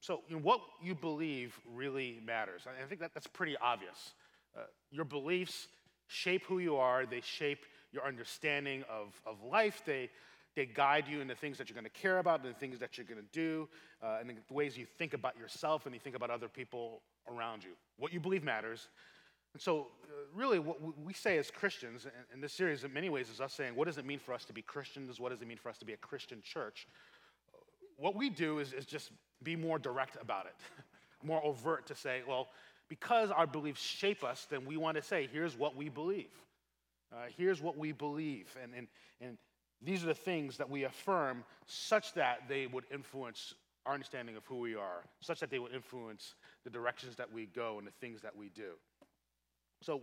So, you know, what you believe really matters. I think that that's pretty obvious. Uh, your beliefs shape who you are, they shape your understanding of, of life, they, they guide you in the things that you're going to care about, and the things that you're going to do, uh, and the ways you think about yourself and you think about other people around you. What you believe matters. And so, uh, really, what we say as Christians in this series, in many ways, is us saying, what does it mean for us to be Christians? What does it mean for us to be a Christian church? What we do is, is just be more direct about it, more overt to say, well, because our beliefs shape us, then we want to say, here's what we believe. Uh, here's what we believe. And, and, and these are the things that we affirm such that they would influence our understanding of who we are, such that they would influence the directions that we go and the things that we do. So,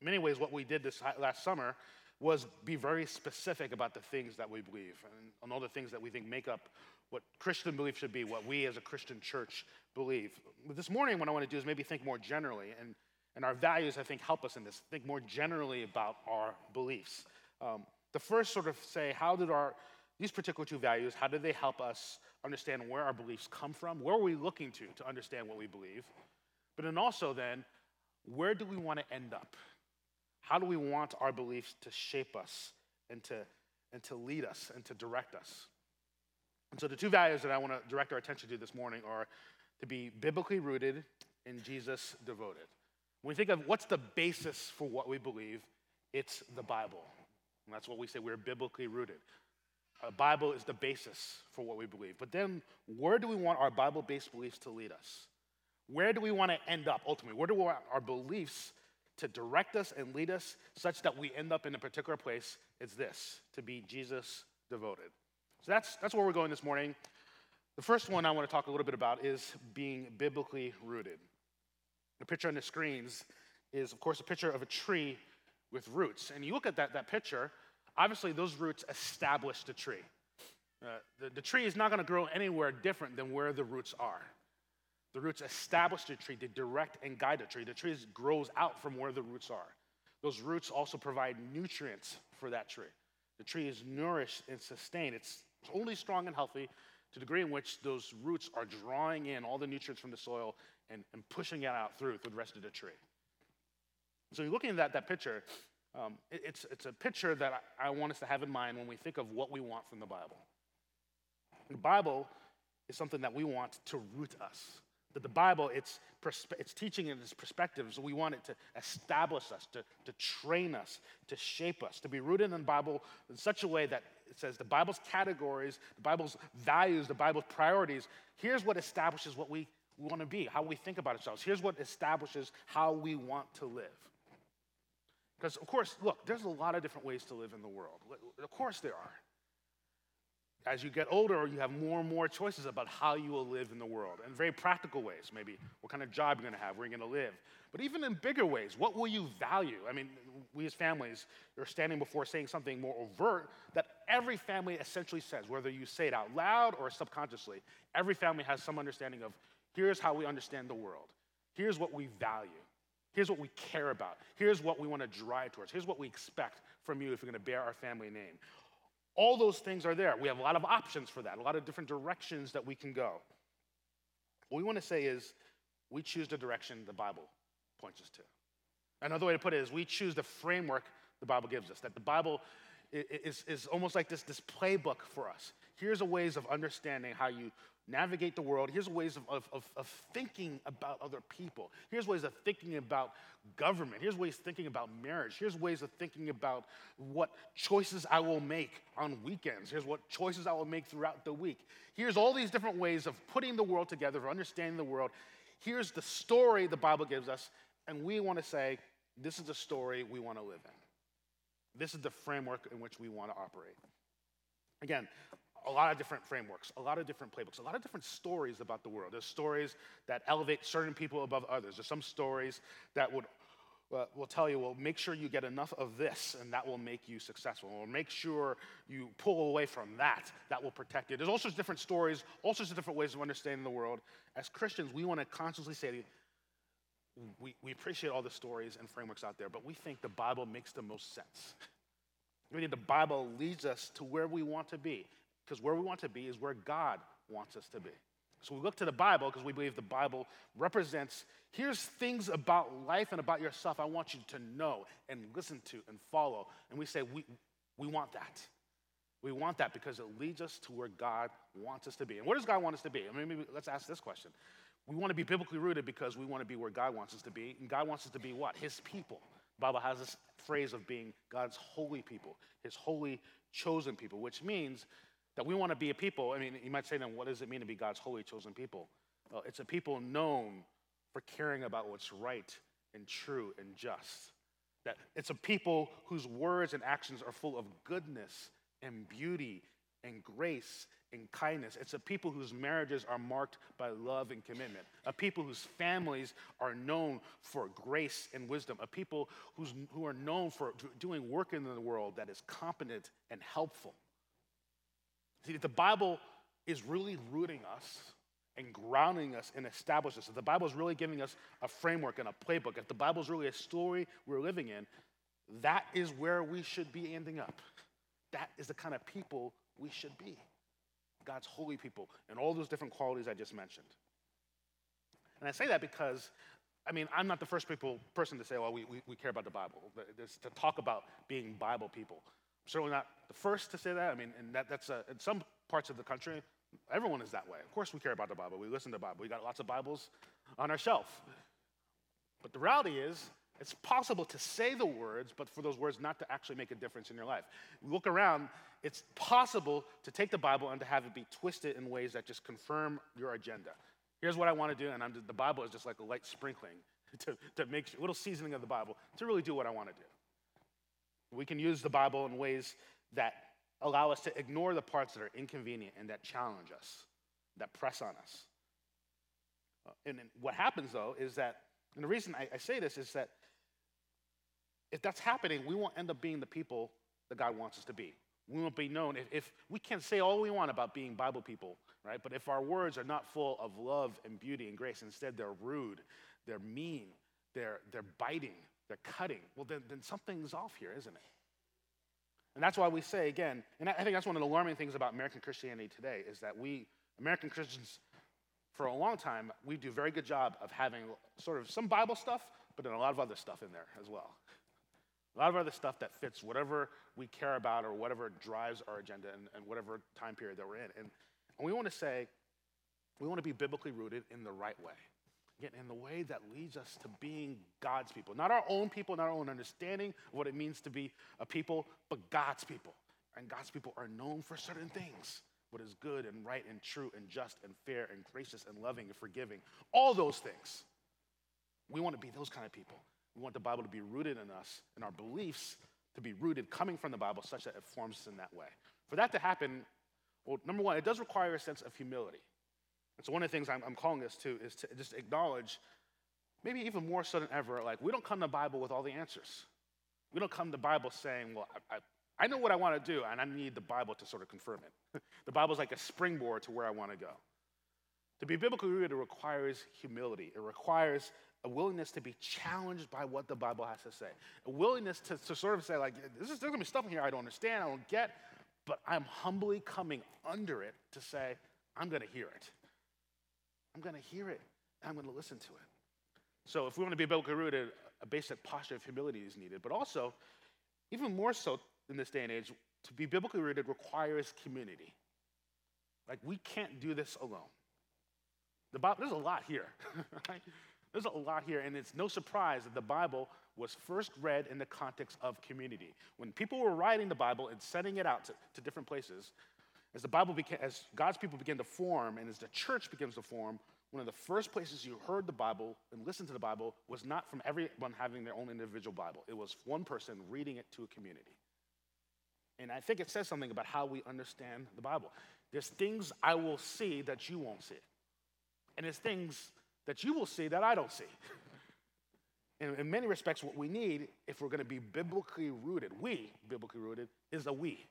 in many ways, what we did this last summer was be very specific about the things that we believe and, and all the things that we think make up what Christian belief should be, what we as a Christian church believe. But this morning, what I want to do is maybe think more generally, and, and our values, I think, help us in this. Think more generally about our beliefs. Um, the first sort of say, how did our, these particular two values, how did they help us understand where our beliefs come from? Where are we looking to to understand what we believe? But then also, then, where do we want to end up? How do we want our beliefs to shape us and to, and to lead us and to direct us? And so the two values that I want to direct our attention to this morning are to be biblically rooted and Jesus devoted. When we think of what's the basis for what we believe, it's the Bible. And that's what we say we're biblically rooted. The Bible is the basis for what we believe. But then, where do we want our Bible based beliefs to lead us? Where do we want to end up ultimately? Where do we want our beliefs to direct us and lead us such that we end up in a particular place? It's this to be Jesus devoted. So that's, that's where we're going this morning. The first one I want to talk a little bit about is being biblically rooted. The picture on the screens is, of course, a picture of a tree with roots. And you look at that, that picture, obviously, those roots establish the tree. Uh, the, the tree is not going to grow anywhere different than where the roots are. The roots establish the tree, they direct and guide the tree. The tree grows out from where the roots are. Those roots also provide nutrients for that tree. The tree is nourished and sustained. It's only strong and healthy to the degree in which those roots are drawing in all the nutrients from the soil and, and pushing it out through, through the rest of the tree. So you're looking at that, that picture, um, it, it's, it's a picture that I, I want us to have in mind when we think of what we want from the Bible. The Bible is something that we want to root us. That the Bible, it's, perspe- it's teaching and its perspectives. We want it to establish us, to, to train us, to shape us, to be rooted in the Bible in such a way that it says the Bible's categories, the Bible's values, the Bible's priorities. Here's what establishes what we want to be, how we think about ourselves. Here's what establishes how we want to live. Because, of course, look, there's a lot of different ways to live in the world. Of course, there are. As you get older, you have more and more choices about how you will live in the world, in very practical ways. Maybe what kind of job you're going to have, where you're going to live. But even in bigger ways, what will you value? I mean, we as families are standing before saying something more overt that every family essentially says, whether you say it out loud or subconsciously. Every family has some understanding of here's how we understand the world, here's what we value. Here's what we care about. Here's what we want to drive towards. Here's what we expect from you if you're going to bear our family name. All those things are there. We have a lot of options for that, a lot of different directions that we can go. What we want to say is we choose the direction the Bible points us to. Another way to put it is we choose the framework the Bible gives us, that the Bible is, is almost like this, this playbook for us. Here's a ways of understanding how you navigate the world. Here's ways of, of, of, of, thinking about other people. Here's ways of thinking about government. Here's ways of thinking about marriage. Here's ways of thinking about what choices I will make on weekends. Here's what choices I will make throughout the week. Here's all these different ways of putting the world together, of understanding the world. Here's the story the Bible gives us, and we want to say, this is the story we want to live in. This is the framework in which we want to operate. Again, a lot of different frameworks, a lot of different playbooks, a lot of different stories about the world. There's stories that elevate certain people above others. There's some stories that would uh, will tell you, well, make sure you get enough of this, and that will make you successful. Or make sure you pull away from that, that will protect you. There's all sorts of different stories, all sorts of different ways of understanding the world. As Christians, we want to constantly say, we, we appreciate all the stories and frameworks out there, but we think the Bible makes the most sense. We think the Bible leads us to where we want to be. Because where we want to be is where God wants us to be. So we look to the Bible because we believe the Bible represents here's things about life and about yourself I want you to know and listen to and follow. And we say, we, we want that. We want that because it leads us to where God wants us to be. And where does God want us to be? I mean, maybe let's ask this question. We want to be biblically rooted because we want to be where God wants us to be. And God wants us to be what? His people. The Bible has this phrase of being God's holy people, his holy chosen people, which means that we want to be a people. I mean, you might say then, what does it mean to be God's holy chosen people? Well, it's a people known for caring about what's right and true and just. That it's a people whose words and actions are full of goodness and beauty and grace and kindness. It's a people whose marriages are marked by love and commitment. A people whose families are known for grace and wisdom. A people who's, who are known for doing work in the world that is competent and helpful. See, the Bible is really rooting us and grounding us and establishing us. If the Bible is really giving us a framework and a playbook, if the Bible is really a story we're living in, that is where we should be ending up. That is the kind of people we should be. God's holy people, and all those different qualities I just mentioned. And I say that because, I mean, I'm not the first people, person to say, well, we, we, we care about the Bible, it's to talk about being Bible people. I'm certainly not the first to say that. I mean, and that, that's a, in some parts of the country, everyone is that way. Of course, we care about the Bible. We listen to the Bible. We got lots of Bibles on our shelf. But the reality is, it's possible to say the words, but for those words not to actually make a difference in your life. look around, it's possible to take the Bible and to have it be twisted in ways that just confirm your agenda. Here's what I want to do, and I'm, the Bible is just like a light sprinkling to, to make a little seasoning of the Bible to really do what I want to do. We can use the Bible in ways that allow us to ignore the parts that are inconvenient and that challenge us, that press on us. Uh, and, what happens, though, is that, and the reason I, I say this is that if that's happening, we won't end up being the people that God wants us to be. We won't be known. If, if, we can say all we want about being Bible people, right? But if our words are not full of love and beauty and grace, instead they're rude, they're mean, they're, they're biting, they're cutting, well, then, then something's off here, isn't it? And that's why we say again, and I think that's one of the alarming things about American Christianity today is that we, American Christians, for a long time, we do a very good job of having sort of some Bible stuff, but then a lot of other stuff in there as well. A lot of other stuff that fits whatever we care about or whatever drives our agenda and, and whatever time period that we're in. And, and we want to say, we want to be biblically rooted in the right way. Again, in the way that leads us to being God's people. Not our own people, not our own understanding of what it means to be a people, but God's people. And God's people are known for certain things what is good and right and true and just and fair and gracious and loving and forgiving. All those things. We want to be those kind of people. We want the Bible to be rooted in us and our beliefs to be rooted coming from the Bible such that it forms us in that way. For that to happen, well, number one, it does require a sense of humility. And so one of the things I'm, I'm calling this to is to just acknowledge, maybe even more so than ever, like we don't come to the Bible with all the answers. We don't come to the Bible saying, well, I, I, I know what I want to do, and I need the Bible to sort of confirm it. the Bible is like a springboard to where I want to go. To be biblically rooted, requires humility. It requires a willingness to be challenged by what the Bible has to say, a willingness to, to sort of say, like, this is, there's gonna be stuff in here I don't understand, I don't get, but I'm humbly coming under it to say, I'm gonna hear it. I'm gonna hear it, I'm gonna listen to it. So if we want to be biblically rooted, a basic posture of humility is needed, but also, even more so in this day and age, to be biblically rooted requires community. Like, we can't do this alone. The Bible, there's a lot here. Right? There's a lot here, and it's no surprise that the Bible was first read in the context of community. When people were writing the Bible and sending it out to, to different places, as the Bible became, as God's people began to form, and as the church begins to form, one of the first places you heard the Bible and listened to the Bible was not from everyone having their own individual Bible. It was one person reading it to a community. And I think it says something about how we understand the Bible. There's things I will see that you won't see. And it's things that you will see that I don't see. in, in many respects, what we need, if we're going to be biblically rooted, we, biblically rooted, is a we.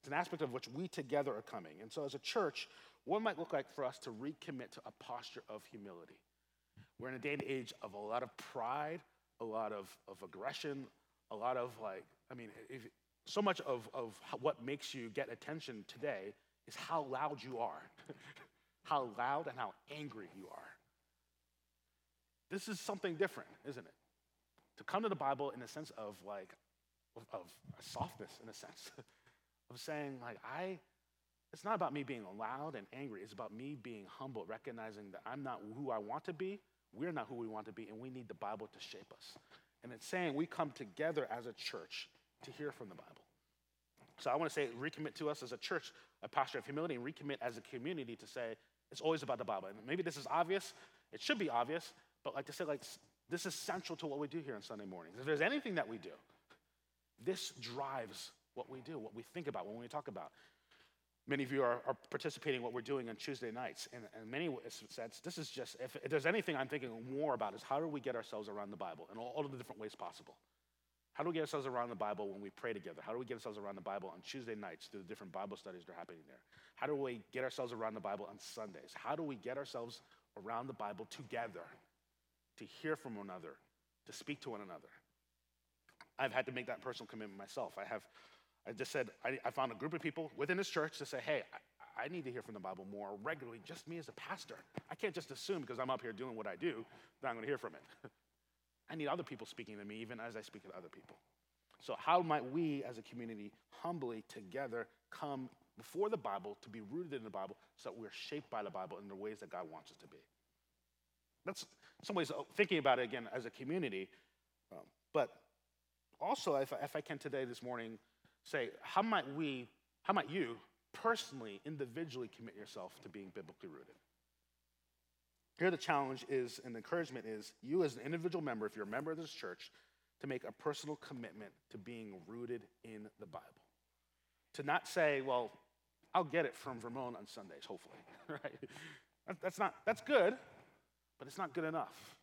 It's an aspect of which we together are coming. And so, as a church, what might look like for us to recommit to a posture of humility? We're in a day and age of a lot of pride, a lot of, of aggression, a lot of like, I mean, if, so much of, of what makes you get attention today is how loud you are. how loud and how angry you are. This is something different, isn't it? To come to the Bible in a sense of like, of, of softness, in a sense, of saying, like, I, it's not about me being loud and angry. It's about me being humble, recognizing that I'm not who I want to be, we're not who we want to be, and we need the Bible to shape us. And it's saying we come together as a church to hear from the Bible. So I want to say, recommit to us as a church, a posture of humility, and recommit as a community to say, it's always about the Bible. And maybe this is obvious, it should be obvious, but like to say, like, this is central to what we do here on Sunday mornings. If there's anything that we do, this drives what we do, what we think about, when we talk about. Many of you are, are participating in what we're doing on Tuesday nights. And in many sense, this is just, if, if, there's anything I'm thinking more about, is how do we get ourselves around the Bible in all, all of the different ways possible? How do we get ourselves around the Bible when we pray together? How do we get ourselves around the Bible on Tuesday nights through the different Bible studies that are happening there? How do we get ourselves around the Bible on Sundays? How do we get ourselves around the Bible together to hear from one another, to speak to one another? I've had to make that personal commitment myself. I have I just said, I, I found a group of people within this church to say, hey, I, I need to hear from the Bible more regularly, just me as a pastor. I can't just assume because I'm up here doing what I do that I'm going to hear from it. I need other people speaking to me, even as I speak to other people. So, how might we as a community humbly together come before the Bible to be rooted in the Bible so that we're shaped by the Bible in the ways that God wants us to be? That's some ways thinking about it again as a community. Um, but also, if, if I can today, this morning, say, how might we, how might you personally, individually commit yourself to being biblically rooted? Here, the challenge is, and the encouragement is, you as an individual member, if you're a member of this church, to make a personal commitment to being rooted in the Bible. To not say, well, I'll get it from Vermont on Sundays, hopefully, right? That's not, that's good, but it's not good enough.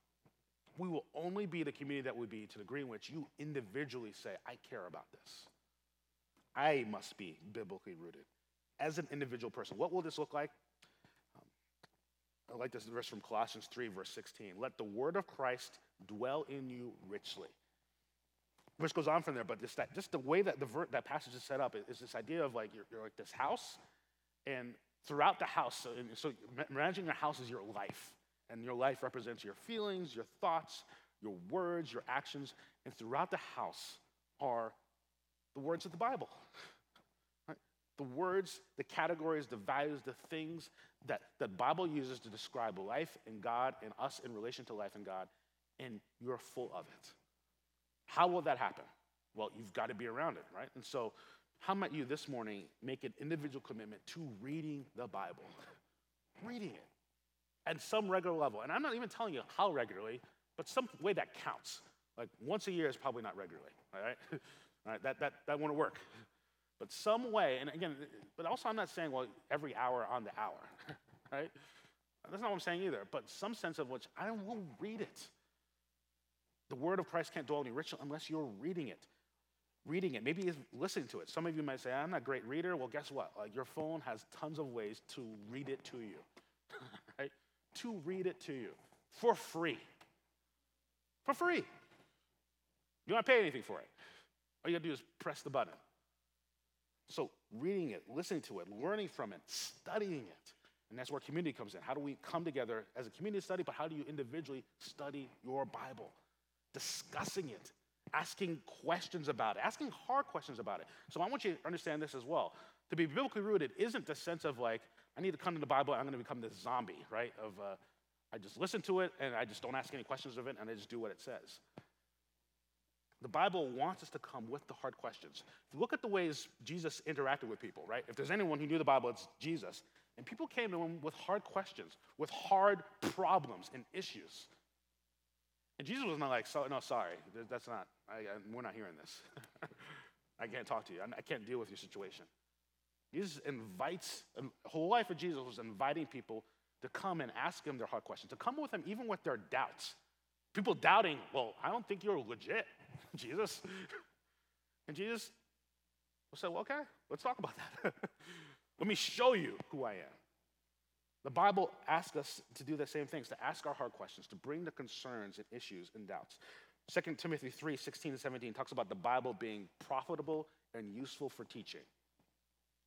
We will only be the community that would be to the degree in which you individually say, I care about this. I must be biblically rooted as an individual person. What will this look like? I like this verse from Colossians 3, verse 16. Let the word of Christ dwell in you richly. Which goes on from there, but just, that, just the way that the ver- that passage is set up is, this idea of like you're, you're, like this house, and throughout the house, so, so imagine your house is your life, and your life represents your feelings, your thoughts, your words, your actions, and throughout the house are the words of the Bible. The words, the categories, the values, the things that the Bible uses to describe life and God and us in relation to life and God, and you're full of it. How will that happen? Well, you've got to be around it, right? And so, how might you this morning make an individual commitment to reading the Bible? reading it at some regular level. And I'm not even telling you how regularly, but some way that counts. Like once a year is probably not regularly, all right? Right? That, that, that won't work. But some way, and again, but also I'm not saying, well, every hour on the hour, right? That's not what I'm saying either, but some sense of which I will read it. The word of Christ can't dwell in you richly unless you're reading it. Reading it, maybe listening to it. Some of you might say, I'm not a great reader. Well, guess what? Like your phone has tons of ways to read it to you, right? To read it to you for free. For free. You don't pay anything for it. All you gotta do is press the button. So, reading it, listening to it, learning from it, studying it. And that's where community comes in. How do we come together as a community to study, but how do you individually study your Bible? Discussing it, asking questions about it, asking hard questions about it. So, I want you to understand this as well. To be biblically rooted isn't the sense of like, I need to come to the Bible, I'm gonna become this zombie, right? Of, uh, I just listen to it and I just don't ask any questions of it and I just do what it says. The Bible wants us to come with the hard questions. Look at the ways Jesus interacted with people, right? If there's anyone who knew the Bible, it's Jesus. And people came to him with hard questions, with hard problems and issues. And Jesus was not like, so, no, sorry, that's not, I, I, we're not hearing this. I can't talk to you. I, can't deal with your situation. Jesus invites, um, the whole life of Jesus was inviting people to come and ask him their hard questions, to come with him even with their doubts. People doubting, well, I don't think you're legit. Jesus? And Jesus will say, well, okay, let's talk about that. Let me show you who I am. The Bible asks us to do the same things, to ask our hard questions, to bring the concerns and issues and doubts. 2 Timothy 3 16 and 17 talks about the Bible being profitable and useful for teaching.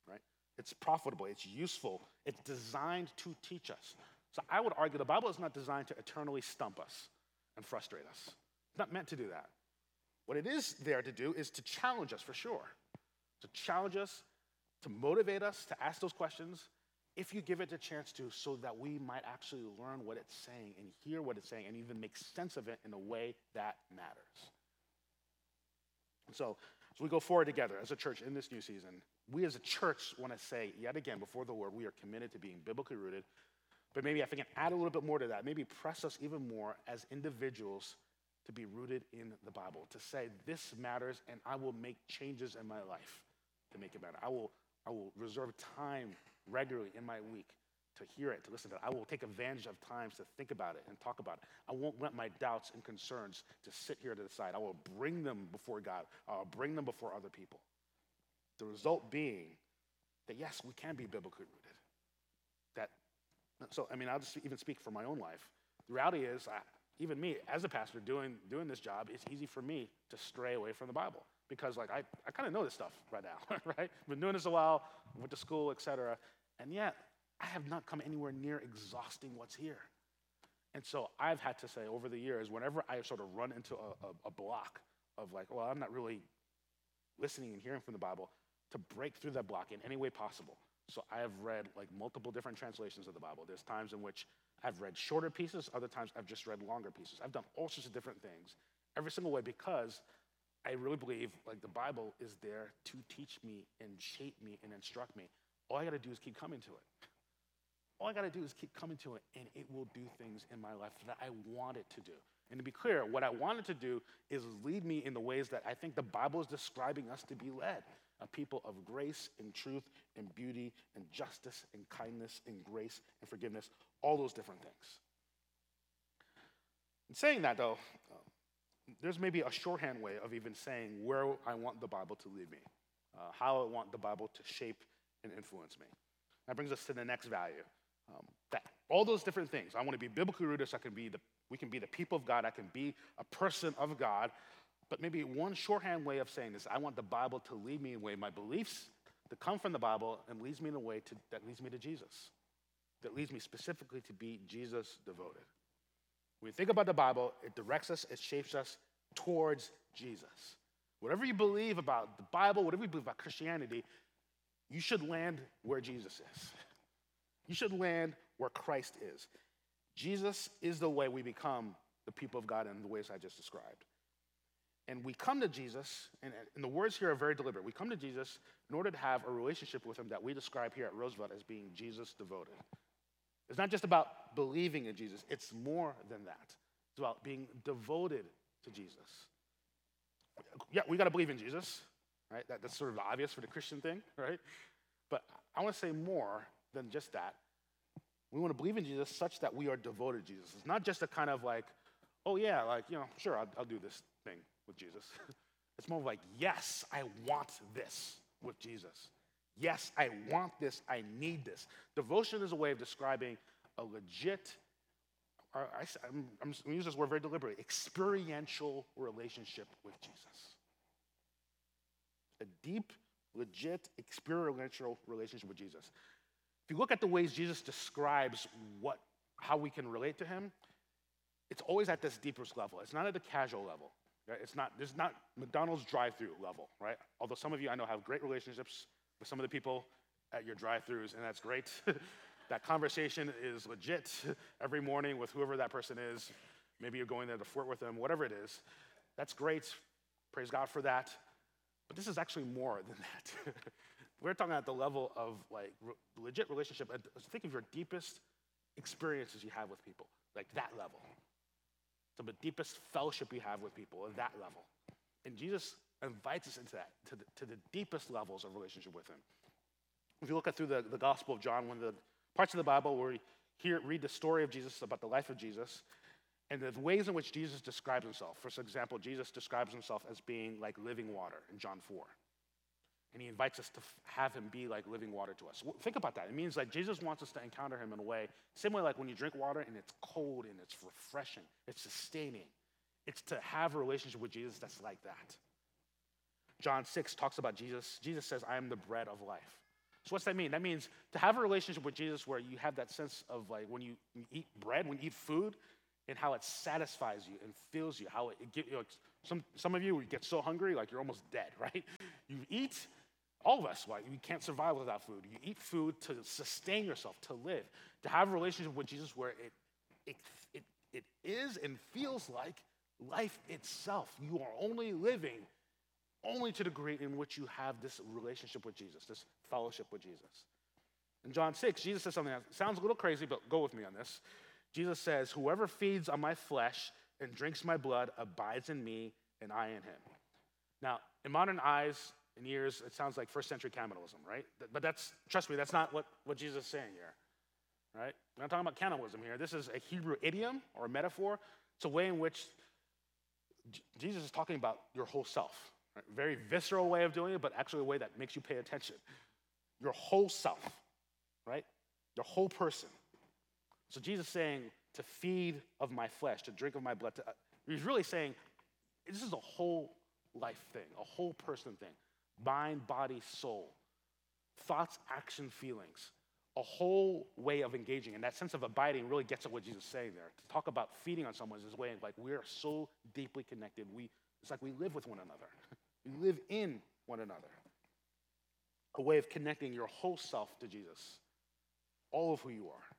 Right? it's profitable, it's useful, it's designed to teach us. So I would argue the Bible is not designed to eternally stump us and frustrate us. It's not meant to do that. What it is there to do is to challenge us for sure, to challenge us, to motivate us to ask those questions if you give it a chance to, so that we might actually learn what it's saying and hear what it's saying and even make sense of it in a way that matters. And so, as we go forward together as a church in this new season, we as a church want to say, yet again, before the Lord, we are committed to being biblically rooted. But maybe if I can add a little bit more to that, maybe press us even more as individuals to be rooted in the Bible, to say, this matters and I will make changes in my life to make it better. I will, I will reserve time regularly in my week to hear it, to listen to it. I will take advantage of times to think about it and talk about it. I won't let my doubts and concerns to sit here to the side. I will bring them before God. I'll bring them before other people. The result being that yes, we can be biblically rooted. That so I mean I'll just even speak for my own life. The reality is, I, even me as a pastor doing doing this job, it's easy for me to stray away from the Bible because like I, I kind of know this stuff right now, right? Been doing this a while, went to school, etc. And yet I have not come anywhere near exhausting what's here. And so I've had to say over the years, whenever I sort of run into a, a, a block of like, well, I'm not really listening and hearing from the Bible, to break through that block in any way possible. So I have read like multiple different translations of the Bible. There's times in which I've read shorter pieces, other times I've just read longer pieces. I've done all sorts of different things, every single way, because I really believe like the Bible is there to teach me and shape me and instruct me. All I got to do is keep coming to it. All I got to do is keep coming to it, and it will do things in my life that I want it to do. And to be clear, what I want it to do is lead me in the ways that I think the Bible is describing us to be led a people of grace and truth and beauty and justice and kindness and grace and forgiveness, all those different things. In saying that, though, uh, there's maybe a shorthand way of even saying where I want the Bible to lead me, uh, how I want the Bible to shape and influence me. That brings us to the next value. Um, that all those different things. I want to be biblically rooted so I can be the, we can be the people of God. I can be a person of God. But maybe one shorthand way of saying this, I want the Bible to lead me in a way, my beliefs to come from the Bible and leads me in a way to, that leads me to Jesus, that leads me specifically to be Jesus devoted. When we think about the Bible, it directs us, it shapes us towards Jesus. Whatever you believe about the Bible, whatever you believe about Christianity, you should land where Jesus is. You should land where Christ is. Jesus is the way we become the people of God in the ways I just described. And we come to Jesus, and, and, the words here are very deliberate. We come to Jesus in order to have a relationship with him that we describe here at Roosevelt as being Jesus devoted. It's not just about believing in Jesus, it's more than that. It's about being devoted to Jesus. Yeah, we got to believe in Jesus, right? That, that's sort of obvious for the Christian thing, right? But I want to say more than just that. We want to believe in Jesus such that we are devoted to Jesus. It's not just a kind of like, oh, yeah, like, you know, sure, I'll, I'll do this thing with Jesus. It's more like, yes, I want this with Jesus. Yes, I want this. I need this. Devotion is a way of describing a legit, I, am going to use this word very deliberately, experiential relationship with Jesus. A deep, legit, experiential relationship with Jesus. If you look at the ways Jesus describes what, how we can relate to him, it's always at this deepest level. It's not at the casual level. Right? It's not, this is not McDonald's drive-through level, right? Although some of you I know have great relationships with some of the people at your drive-throughs, and that's great. that conversation is legit every morning with whoever that person is. Maybe you're going there to flirt with them, whatever it is. That's great. Praise God for that. But this is actually more than that. We're talking at the level of like re- legit relationship. Think of your deepest experiences you have with people, like that level to the deepest fellowship you have with people at that level. And Jesus invites us into that, to the, to the deepest levels of relationship with Him. If you look at through the, the Gospel of John, one of the parts of the Bible where we hear, read the story of Jesus, about the life of Jesus, and the ways in which Jesus describes himself. For example, Jesus describes himself as being like living water in John 4. And he invites us to have him be like living water to us. Think about that. It means like Jesus wants us to encounter him in a way, same way like when you drink water and it's cold and it's refreshing, it's sustaining. It's to have a relationship with Jesus that's like that. John 6 talks about Jesus. Jesus says, I am the bread of life. So what's that mean? That means to have a relationship with Jesus where you have that sense of like when you, eat bread, when you eat food, and how it satisfies you and fills you, how it, it gives you know, some, some of you get so hungry like you're almost dead, right? You eat, all of us, why we can't survive without food. You eat food to sustain yourself, to live, to have a relationship with Jesus where it, it, it, it is and feels like life itself. You are only living only to the degree in which you have this relationship with Jesus, this fellowship with Jesus. In John 6, Jesus says something that sounds a little crazy, but go with me on this. Jesus says, Whoever feeds on my flesh and drinks my blood abides in me, and I in him. Now, in modern eyes and ears, it sounds like first century cannibalism, right? But that's, trust me, that's not what, what Jesus is saying here, right? We're not talking about cannibalism here. This is a Hebrew idiom or a metaphor. It's a way in which Jesus is talking about your whole self. Right? Very visceral way of doing it, but actually a way that makes you pay attention. Your whole self, right? Your whole person. So Jesus is saying to feed of my flesh, to drink of my blood. To, uh, he's really saying this is a whole life thing, a whole person thing. Mind, body, soul. Thoughts, action, feelings. A whole way of engaging. And that sense of abiding really gets at what Jesus is saying there. To talk about feeding on someone is this way of like we are so deeply connected. We, it's like we live with one another. live in one another. A way of connecting your whole self to Jesus. All of who you are.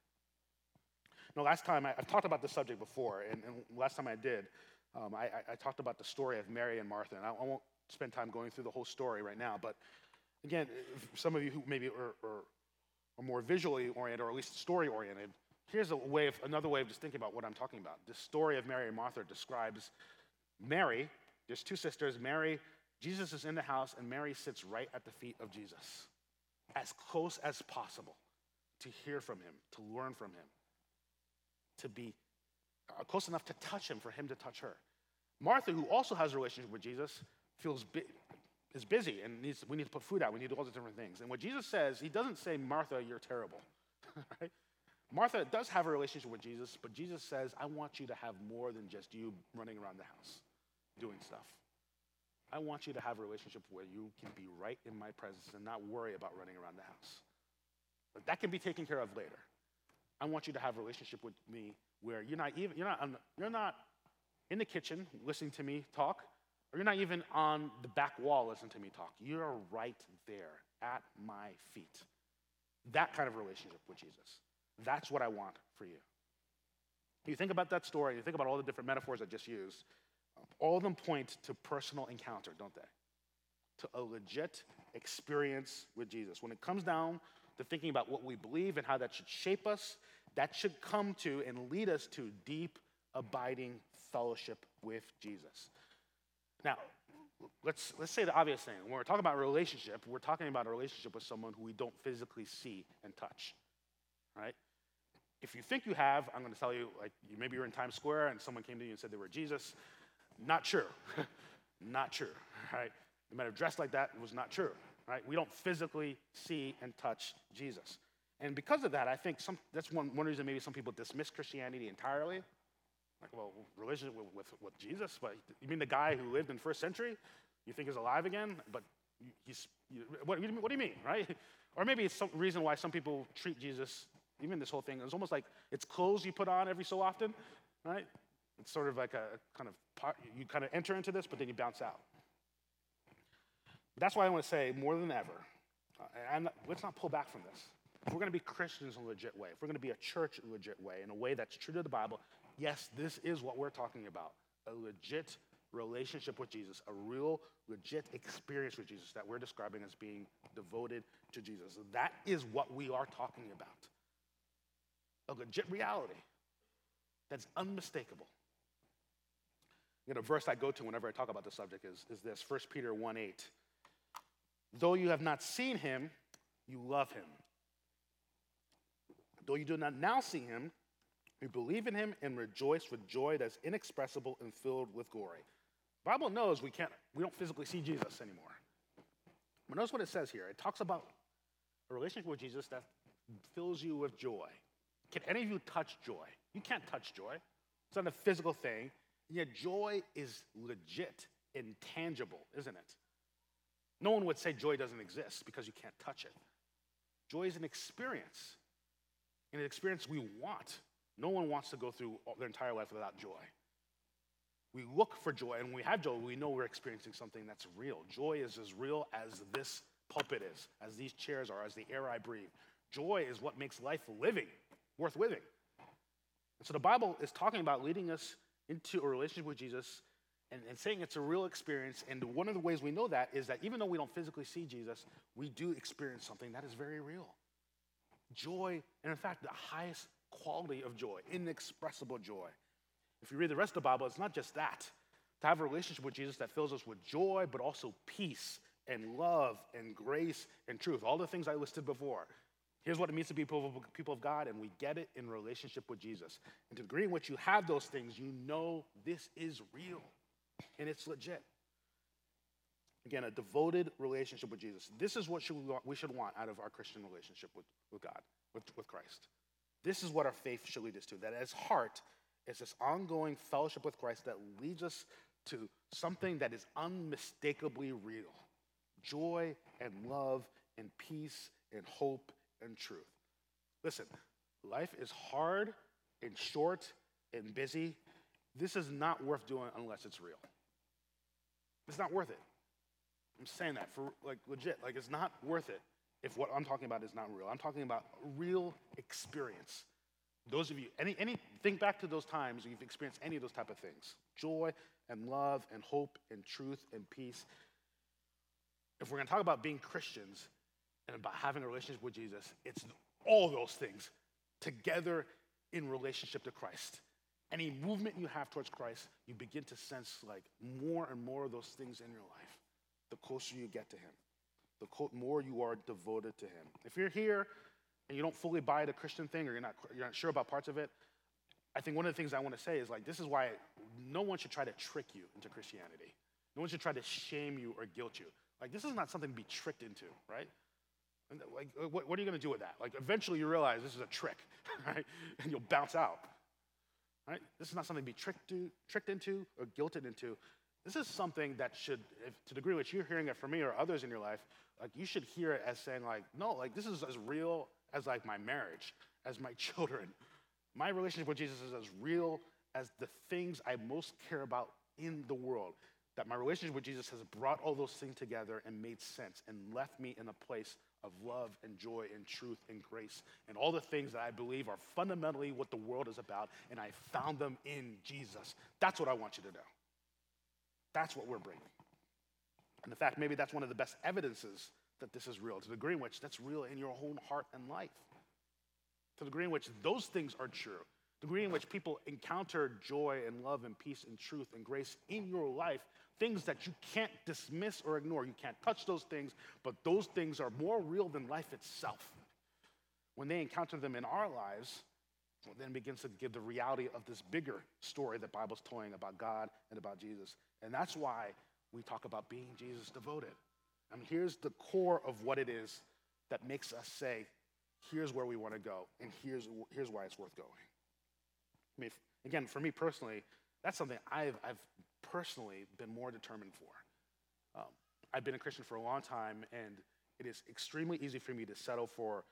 No, last time I, have talked about this subject before, and, and last time I did, um, I, I, talked about the story of Mary and Martha, and I, I, won't spend time going through the whole story right now. But again, some of you who maybe are, are, are more visually oriented, or at least story oriented, here's a way of, another way of just thinking about what I'm talking about. The story of Mary and Martha describes Mary. There's two sisters. Mary, Jesus is in the house, and Mary sits right at the feet of Jesus, as close as possible to hear from him, to learn from him to be uh, close enough to touch him for him to touch her. Martha, who also has a relationship with Jesus, feels is busy and needs, we need to put food out. We need to do all the different things. And what Jesus says, he doesn't say, Martha, you're terrible. right? Martha does have a relationship with Jesus, but Jesus says, I want you to have more than just you running around the house doing stuff. I want you to have a relationship where you can be right in my presence and not worry about running around the house. But that can be taken care of later. I want you to have a relationship with me where you're not even, you're not, on, you're not in the kitchen listening to me talk, or you're not even on the back wall listening to me talk. You're right there at my feet. That kind of relationship with Jesus. That's what I want for you. You think about that story, you think about all the different metaphors I just used, all of them point to personal encounter, don't they? To a legit experience with Jesus. When it comes down to thinking about what we believe and how that should shape us, that should come to and lead us to deep, abiding fellowship with Jesus. Now, let's, let's say the obvious thing. When we're talking about relationship, we're talking about a relationship with someone who we don't physically see and touch, right? If you think you have, I'm going to tell you, like, maybe you're in Times Square and someone came to you and said they were Jesus. Not true. not true, right? You might have dressed like that, it was not true right? We don't physically see and touch Jesus. And because of that, I think some, that's one, one reason maybe some people dismiss Christianity entirely. Like, well, religion with, with, with Jesus, but you mean the guy who lived in first century? You think is alive again? But he's, you, what, what do you mean, right? Or maybe it's some reason why some people treat Jesus, even this whole thing, it's almost like it's clothes you put on every so often, right? It's sort of like a kind of part, you kind of enter into this, but then you bounce out. That's why I want to say more than ever, uh, and let's not pull back from this. If we're going to be Christians in a legit way, if we're going to be a church in a legit way, in a way that's true to the Bible, yes, this is what we're talking about a legit relationship with Jesus, a real, legit experience with Jesus that we're describing as being devoted to Jesus. That is what we are talking about. A legit reality that's unmistakable. You know, verse I go to whenever I talk about the subject is, is this 1 Peter 1 8. Though you have not seen him, you love him. Though you do not now see him, you believe in him and rejoice with joy that's inexpressible and filled with glory. Bible knows we can't, we don't physically see Jesus anymore. But notice what it says here. It talks about a relationship with Jesus that fills you with joy. Can any of you touch joy? You can't touch joy. It's not a physical thing. Yet joy is legit intangible, isn't it? No one would say joy doesn't exist because you can't touch it. Joy is an experience, and an experience we want. No one wants to go through their entire life without joy. We look for joy, and when we have joy, we know we're experiencing something that's real. Joy is as real as this pulpit is, as these chairs are, as the air I breathe. Joy is what makes life living, worth living. And so the Bible is talking about leading us into a relationship with Jesus and, and saying it's a real experience. And one of the ways we know that is that even though we don't physically see Jesus, we do experience something that is very real. Joy, and in fact, the highest quality of joy, inexpressible joy. If you read the rest of the Bible, it's not just that. To have a relationship with Jesus that fills us with joy, but also peace and love and grace and truth. All the things I listed before. Here's what it means to be people, of God, and we get it in relationship with Jesus. And to the degree in which you have those things, you know this is real and it's legit. Again, a devoted relationship with Jesus. This is what we, we should want out of our Christian relationship with, with God, with, with Christ. This is what our faith should lead us to. That as heart, is this ongoing fellowship with Christ that leads us to something that is unmistakably real joy and love and peace and hope and truth. Listen, life is hard and short and busy. This is not worth doing unless it's real. It's not worth it. I'm saying that for like legit. Like it's not worth it if what I'm talking about is not real. I'm talking about real experience. Those of you, any, any, think back to those times you've experienced any of those type of things joy and love and hope and truth and peace. If we're going to talk about being Christians and about having a relationship with Jesus, it's all those things together in relationship to Christ. Any movement you have towards Christ, you begin to sense like more and more of those things in your life the closer you get to Him, the more you are devoted to Him. If you're here and you don't fully buy the Christian thing or you're not, you're not sure about parts of it, I think one of the things I want to say is like, this is why no one should try to trick you into Christianity. No one should try to shame you or guilt you. Like, this is not something to be tricked into, right? Like, what, what are you going to do with that? Like, eventually you realize this is a trick, right? And you'll bounce out. Right? This is not something to be tricked, to, tricked into or guilted into. This is something that should, if, to the degree which you're hearing it from me or others in your life, like you should hear it as saying like, no, like this is as real as like my marriage, as my children. My relationship with Jesus is as real as the things I most care about in the world. That my relationship with Jesus has brought all those things together and made sense and left me in a place of love and joy and truth and grace and all the things that I believe are fundamentally what the world is about, and I found them in Jesus. That's what I want you to know. That's what we're bringing. And in fact, maybe that's one of the best evidences that this is real, to the degree in which that's real in your own heart and life. To the degree in which those things are true, the degree in which people encounter joy and love and peace and truth and grace in your life, things that you can't dismiss or ignore. You can't touch those things, but those things are more real than life itself. When they encounter them in our lives, then begins to give the reality of this bigger story that Bible's telling about God and about Jesus. And that's why we talk about being Jesus devoted. I mean, here's the core of what it is that makes us say, here's where we want to go, and here's, here's why it's worth going. I mean, again, for me personally, that's something I've, I've personally been more determined for. Um, I've been a Christian for a long time, and it is extremely easy for me to settle for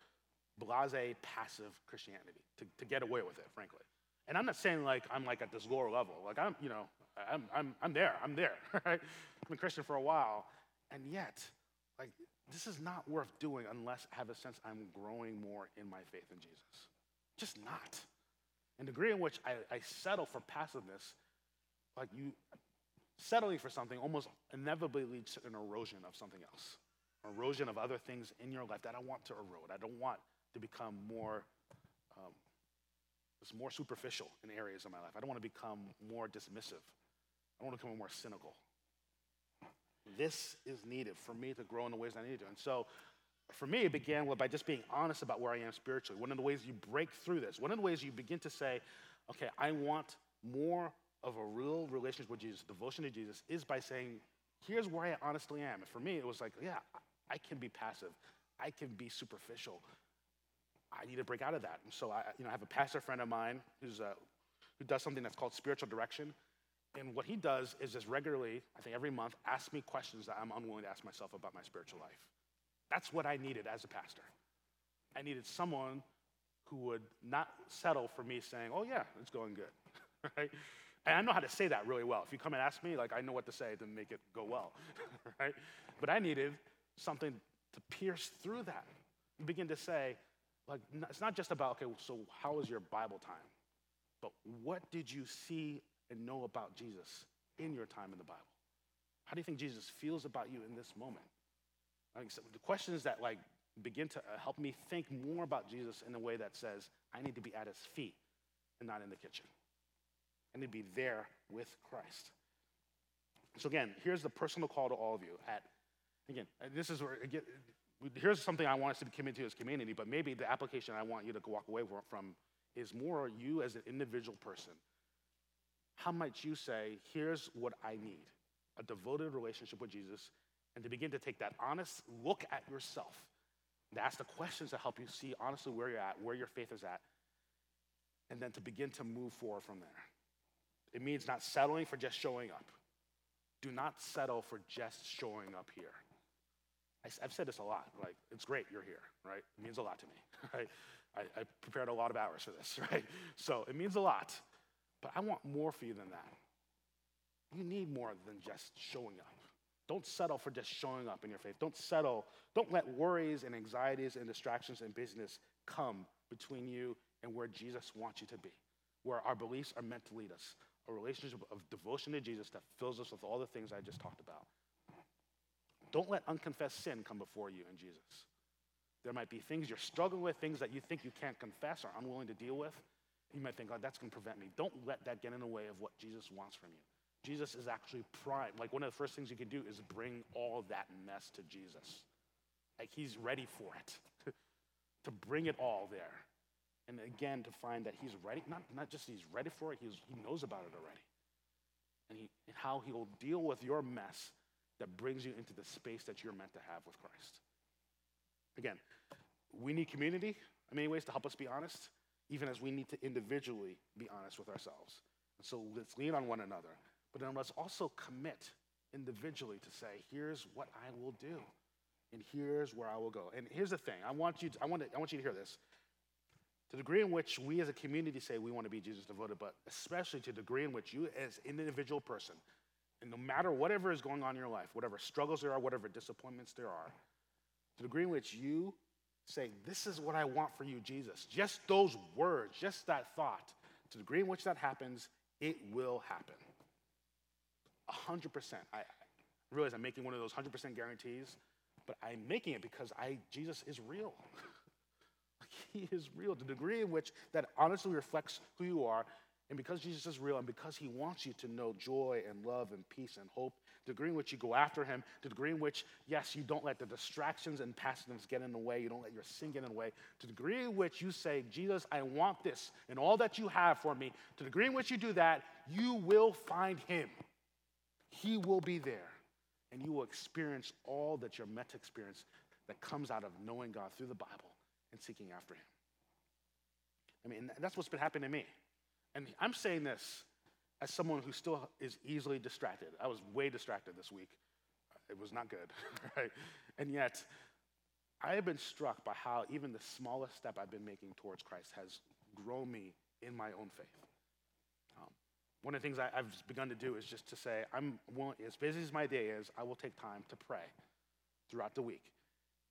blase, passive Christianity, to, to get away with it, frankly. And I'm not saying like I'm like at this lower level. Like I'm, you know, I'm, I'm, I'm there, I'm there, right? I've been Christian for a while, and yet, like, this is not worth doing unless I have a sense I'm growing more in my faith in Jesus. Just not. And the degree in which I, I settle for passiveness, like you, settling for something almost inevitably leads to an erosion of something else, erosion of other things in your life that I want to erode. I don't want to become more, um, more superficial in areas of my life. I don't want to become more dismissive. I don't want to become more cynical. This is needed for me to grow in the ways I need to. And so for me, it began with, by just being honest about where I am spiritually. One of the ways you break through this, one of the ways you begin to say, okay, I want more of a real relationship with Jesus, devotion to Jesus, is by saying, here's where I honestly am. And for me, it was like, yeah, I can be passive. I can be superficial. I need to break out of that. And so I, you know, I have a pastor friend of mine who's, uh, who does something that's called spiritual direction. And what he does is just regularly, I think every month, ask me questions that I'm unwilling to ask myself about my spiritual life. That's what I needed as a pastor. I needed someone who would not settle for me saying, oh, yeah, it's going good, right? And I know how to say that really well. If you come and ask me, like, I know what to say to make it go well, right? But I needed something to pierce through that and begin to say, like, it's not just about, okay, so how was your Bible time? But what did you see and know about Jesus in your time in the Bible? How do you think Jesus feels about you in this moment? Like, so the questions that like begin to uh, help me think more about Jesus in a way that says, I need to be at his feet and not in the kitchen. Need to be there with Christ. So again, here's the personal call to all of you. At again, uh, this is where again, here's something I want us to commit to as community, but maybe the application I want you to walk away from is more you as an individual person. How might you say, here's what I need a devoted relationship with Jesus, and to begin to take that honest look at yourself, to ask the questions that help you see honestly where you're at, where your faith is at, and then to begin to move forward from there. It means not settling for just showing up. Do not settle for just showing up here. I've said this a lot. Like, it's great you're here, right? It means a lot to me, right? I, I prepared a lot of hours for this, right? So it means a lot. But I want more for you than that. You need more than just showing up. Don't settle for just showing up in your faith. Don't settle. Don't let worries and anxieties and distractions and business come between you and where Jesus wants you to be, where our beliefs are meant to lead us. A relationship of devotion to Jesus that fills us with all the things I just talked about. Don't let unconfessed sin come before you in Jesus. There might be things you're struggling with, things that you think you can't confess or unwilling to deal with. You might think, oh, that's going to prevent me. Don't let that get in the way of what Jesus wants from you. Jesus is actually prime. Like one of the first things you can do is bring all that mess to Jesus. Like he's ready for it, to bring it all there. And again, to find that he's ready, not, not just he's ready for it, he's, he knows about it already. And, he, and how he will deal with your mess that brings you into the space that you're meant to have with Christ. Again, we need community in many ways to help us be honest, even as we need to individually be honest with ourselves. And so let's lean on one another, but then let's also commit individually to say, here's what I will do, and here's where I will go. And here's the thing I want you to, I want, to, I want you to hear this. To the degree in which we as a community say we want to be Jesus devoted, but especially to the degree in which you as an individual person, and no matter whatever is going on in your life, whatever struggles there are, whatever disappointments there are, to the degree in which you say, This is what I want for you, Jesus, just those words, just that thought, to the degree in which that happens, it will happen. 100%. I realize I'm making one of those 100% guarantees, but I'm making it because I, Jesus is real. he is real. The degree in which that honestly reflects who you are and because Jesus is real and because he wants you to know joy and love and peace and hope, the degree in which you go after him, the degree in which, yes, you don't let the distractions and passiveness get in the way, you don't let your sin get in the way, to the degree in which you say, Jesus, I want this and all that you have for me, to the degree in which you do that, you will find him. He will be there. And you will experience all that you're meant to experience that comes out of knowing God through the Bible and seeking after him. I mean, that's what's been happening to me. And I'm saying this as someone who still is easily distracted. I was way distracted this week. It was not good, right? And yet, I have been struck by how even the smallest step I've been making towards Christ has grown me in my own faith. Um, one of the things I, have begun to do is just to say, I'm willing, as busy as my day is, I will take time to pray throughout the week.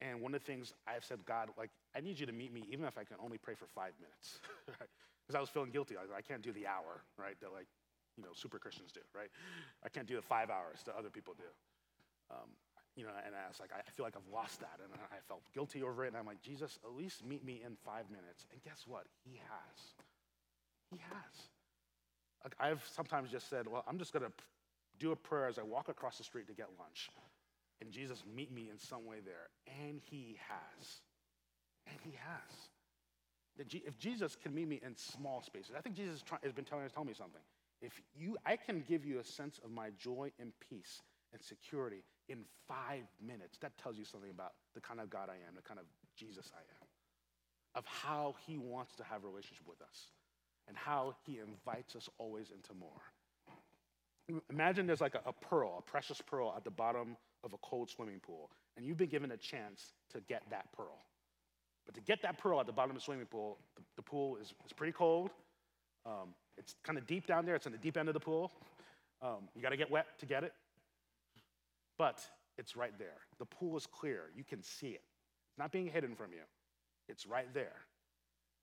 And one of the things I've said, God, like, I need you to meet me even if I can only pray for five minutes. Because I was feeling guilty. I, I can't do the hour, right, that like, you know, super Christians do, right? I can't do the five hours that other people do. Um, you know, and I was like, I feel like I've lost that. And I felt guilty over it. And I'm like, Jesus, at least meet me in five minutes. And guess what? He has. He has. Like I've sometimes just said, well, I'm just going to do a prayer as I walk across the street to get lunch. And Jesus, meet me in some way there. And he has. And he has. If Jesus can meet me in small spaces, I think Jesus has been telling, telling me something. If you, I can give you a sense of my joy and peace and security in five minutes, that tells you something about the kind of God I am, the kind of Jesus I am, of how he wants to have a relationship with us and how he invites us always into more. Imagine there's like a, a pearl, a precious pearl at the bottom of a cold swimming pool, and you've been given a chance to get that pearl. But to get that pearl at the bottom of the swimming pool, the, the pool is, is pretty cold. Um, it's kind of deep down there. It's in the deep end of the pool. Um, you got to get wet to get it. But it's right there. The pool is clear. You can see it. It's not being hidden from you. It's right there.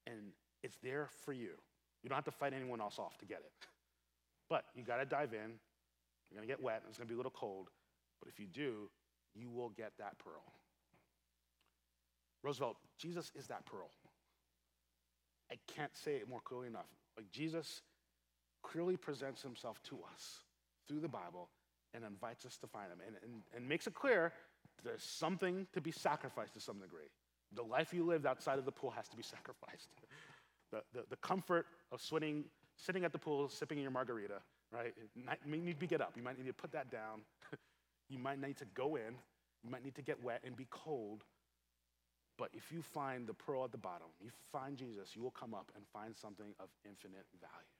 And it's there for you. You don't have to fight anyone else off to get it. But you got to dive in. You're going to get wet. And it's going to be a little cold. But if you do, you will get that pearl. Roosevelt, Jesus is that pearl. I can't say it more clearly enough. Like Jesus clearly presents himself to us through the Bible and invites us to find him and, and, and makes it clear there's something to be sacrificed to some degree. The life you lived outside of the pool has to be sacrificed. The, the, the comfort of sitting, sitting at the pool, sipping your margarita, right? You need to get up. You might need to put that down. You might need to go in. You might need to get wet and be cold. But if you find the pearl at the bottom, you find Jesus, you will come up and find something of infinite value.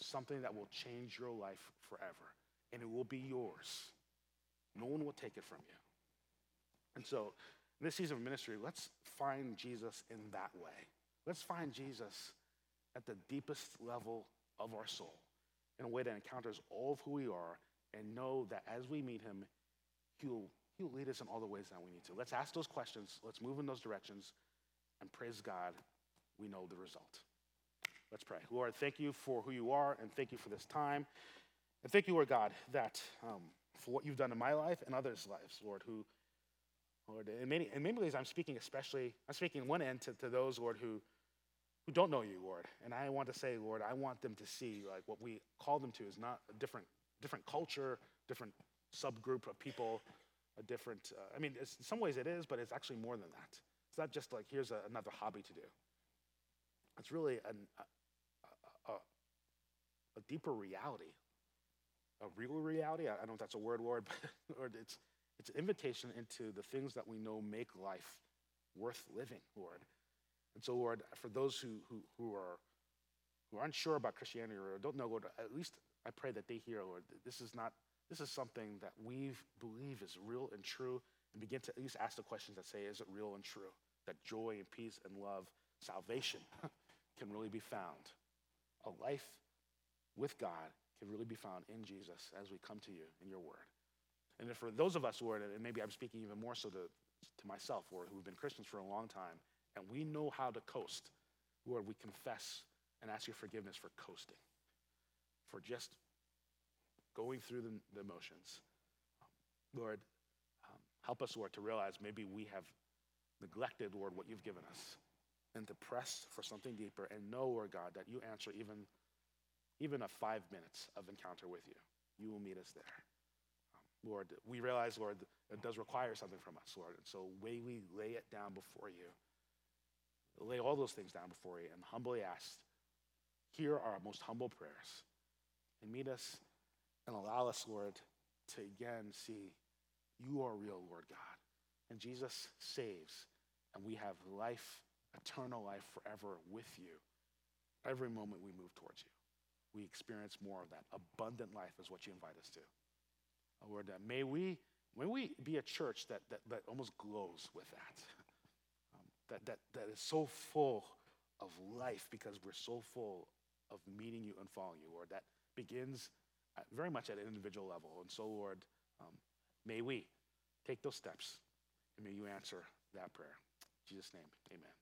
Something that will change your life forever. And it will be yours. No one will take it from you. And so, in this season of ministry, let's find Jesus in that way. Let's find Jesus at the deepest level of our soul in a way that encounters all of who we are and know that as we meet him, he'll, he'll lead us in all the ways that we need to. Let's ask those questions, let's move in those directions, and praise God, we know the result. Let's pray. Lord, thank you for who you are, and thank you for this time. And thank you, Lord God, that um, for what you've done in my life and others' lives, Lord, who, Lord, in many, in many ways, I'm speaking especially, I'm speaking one end to, to those, Lord, who, who don't know you, Lord. And I want to say, Lord, I want them to see like what we call them to is not a different, different culture, different subgroup of people, a different, uh, I mean, in some ways it is, but it's actually more than that. It's not just like, here's a, another hobby to do. It's really an, a, a, a deeper reality a real reality. I don't know if that's a word, Lord, but Lord, it's, it's an invitation into the things that we know make life worth living, Lord. And so, Lord, for those who, who, who, are, who aren't sure about Christianity or don't know, Lord, at least I pray that they hear, Lord, this is not, this is something that we believe is real and true, and begin to at least ask the questions that say, is it real and true? That joy and peace and love, salvation can really be found. A life with God can really be found in Jesus as we come to you in your word. And for those of us, Lord, and maybe I'm speaking even more so to, to myself, who've been Christians for a long time, and we know how to coast, Lord, we confess and ask your forgiveness for coasting, for just going through the, the motions. Lord, um, help us, Lord, to realize maybe we have neglected, Lord, what you've given us, and to press for something deeper and know, Lord God, that you answer even even a five minutes of encounter with you. You will meet us there. Um, Lord, we realize, Lord, it does require something from us, Lord. And so may we lay it down before you. Lay all those things down before you and humbly ask, hear our most humble prayers. And meet us and allow us, Lord, to again see you are real, Lord God. And Jesus saves, and we have life, eternal life forever with you every moment we move towards you we experience more of that. Abundant life is what you invite us to. Lord, uh, may we, may we be a church that, that, that almost glows with that. Um, that, that, that is so full of life because we're so full of meeting you and following you, Lord. That begins very much at an individual level. And so, Lord, um, may we take those steps and may you answer that prayer. In Jesus' name, amen.